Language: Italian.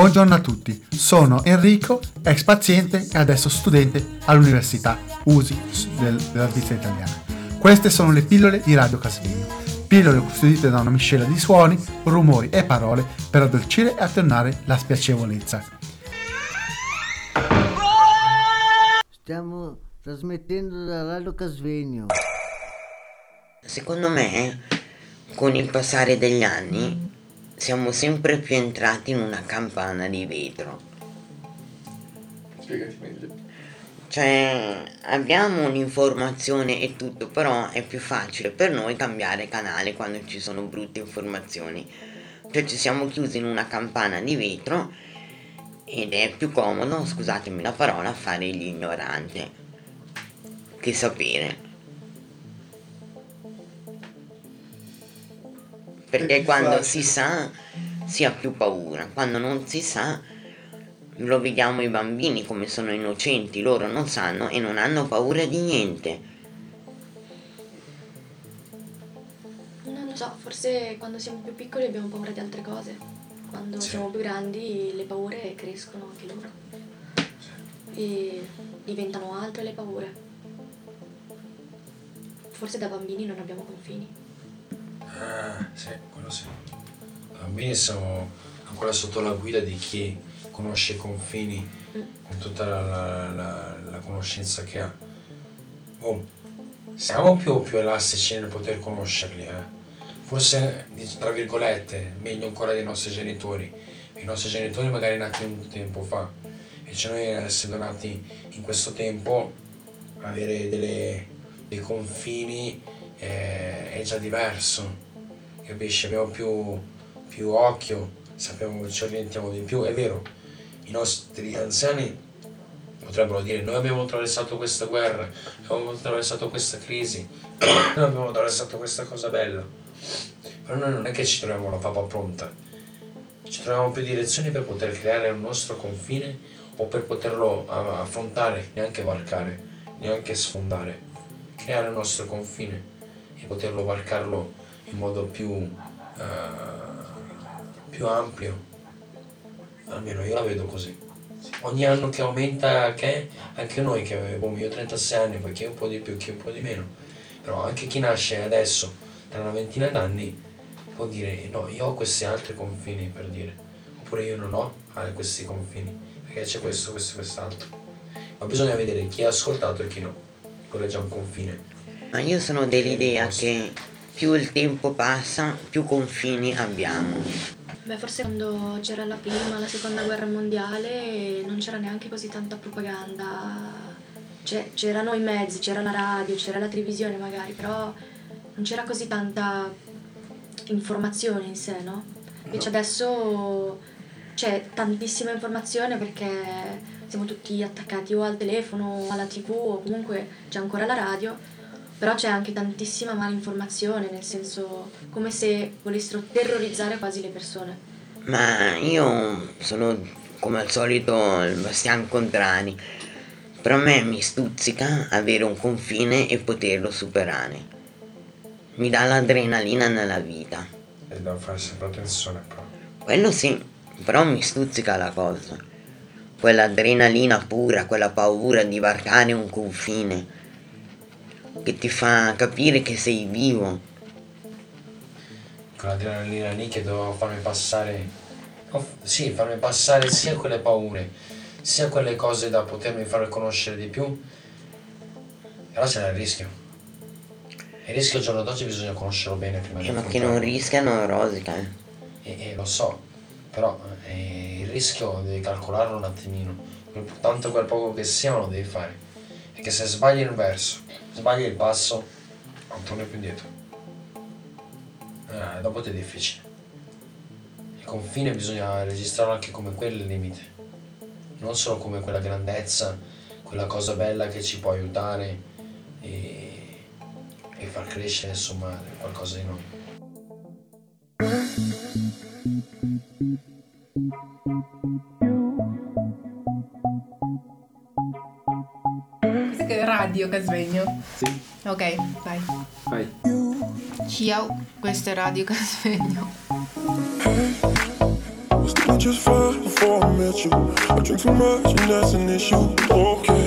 Buongiorno a tutti, sono Enrico, ex paziente e adesso studente all'Università USI del, della Svizzera italiana. Queste sono le pillole di Radio Casvegno, pillole custodite da una miscela di suoni, rumori e parole per addolcire e attenuare la spiacevolezza. Stiamo trasmettendo da Radio Casvegno. Secondo me, con il passare degli anni, siamo sempre più entrati in una campana di vetro. Spiegati meglio. Cioè, abbiamo un'informazione e tutto, però è più facile per noi cambiare canale quando ci sono brutte informazioni. Cioè, ci siamo chiusi in una campana di vetro ed è più comodo, scusatemi la parola, fare l'ignorante che sapere. Perché quando si sa si ha più paura, quando non si sa lo vediamo i bambini come sono innocenti, loro non sanno e non hanno paura di niente. Non lo so, forse quando siamo più piccoli abbiamo paura di altre cose. Quando siamo più grandi le paure crescono anche loro. E diventano altre le paure. Forse da bambini non abbiamo confini. Ah, sì, quello sì. I bambini siamo ancora sotto la guida di chi conosce i confini con tutta la, la- la- la conoscenza che ha. Oh, siamo più, più elastici nel poter conoscerli, eh. Forse, tra virgolette, meglio ancora dei nostri genitori. I nostri genitori magari nati un tempo fa. Invece noi essendo nati in questo tempo, avere delle- dei confini eh, è già diverso capisci? Abbiamo più, più occhio, sappiamo che ci orientiamo di più. È vero, i nostri anziani potrebbero dire noi abbiamo attraversato questa guerra, abbiamo attraversato questa crisi, noi abbiamo attraversato questa cosa bella. Però noi non è che ci troviamo la papa pronta, ci troviamo più direzioni per poter creare un nostro confine o per poterlo affrontare, neanche varcare, neanche sfondare, creare il nostro confine e poterlo varcarlo in modo più, eh, più ampio. Almeno io la vedo così. Ogni anno che aumenta, che anche noi che avevo io ho 36 anni, poi chi un po' di più, chi un po' di meno, però anche chi nasce adesso, tra una ventina d'anni, può dire no, io ho questi altri confini per dire, oppure io non ho eh, questi confini, perché c'è questo, questo e quest'altro. Ma bisogna vedere chi ha ascoltato e chi no, quello è già un confine. Ma io sono dell'idea che più il tempo passa, più confini abbiamo. Beh, forse quando c'era la prima, la seconda guerra mondiale non c'era neanche così tanta propaganda. Cioè, c'erano i mezzi, c'era la radio, c'era la televisione magari, però non c'era così tanta informazione in sé, no? Invece adesso c'è tantissima informazione perché siamo tutti attaccati o al telefono, o alla tv o comunque c'è ancora la radio, però c'è anche tantissima malinformazione, nel senso come se volessero terrorizzare quasi le persone. Ma io sono come al solito il bastian contrari. Per me mi stuzzica avere un confine e poterlo superare. Mi dà l'adrenalina nella vita. E devo fare sempre attenzione però. Quello sì, però mi stuzzica la cosa. Quell'adrenalina pura, quella paura di varcare un confine che ti fa capire che sei vivo. Quell'adrenalina lì che doveva farmi passare, sì, farmi passare sia quelle paure, sia quelle cose da potermi far conoscere di più, però c'era il rischio. Il rischio al giorno d'oggi bisogna conoscerlo bene prima di Eh, ma chi non affrontarlo. rischia non rosica. eh. E, e lo so, però eh, il rischio devi calcolarlo un attimino. Tanto quel poco che sia lo devi fare. Perché se sbagli il verso, sbagli il passo, non torni più indietro. Eh, dopo ti è difficile. Il confine bisogna registrarlo anche come quel limite. Non solo come quella grandezza, quella cosa bella che ci può aiutare e, e far crescere insomma qualcosa di noi. Questo che radio Casvegno. Sì, Ok, vai. vai. Ciao, questo è Radio Casvegno. Was not just for before I met you. I drink too much and that's an issue. Okay.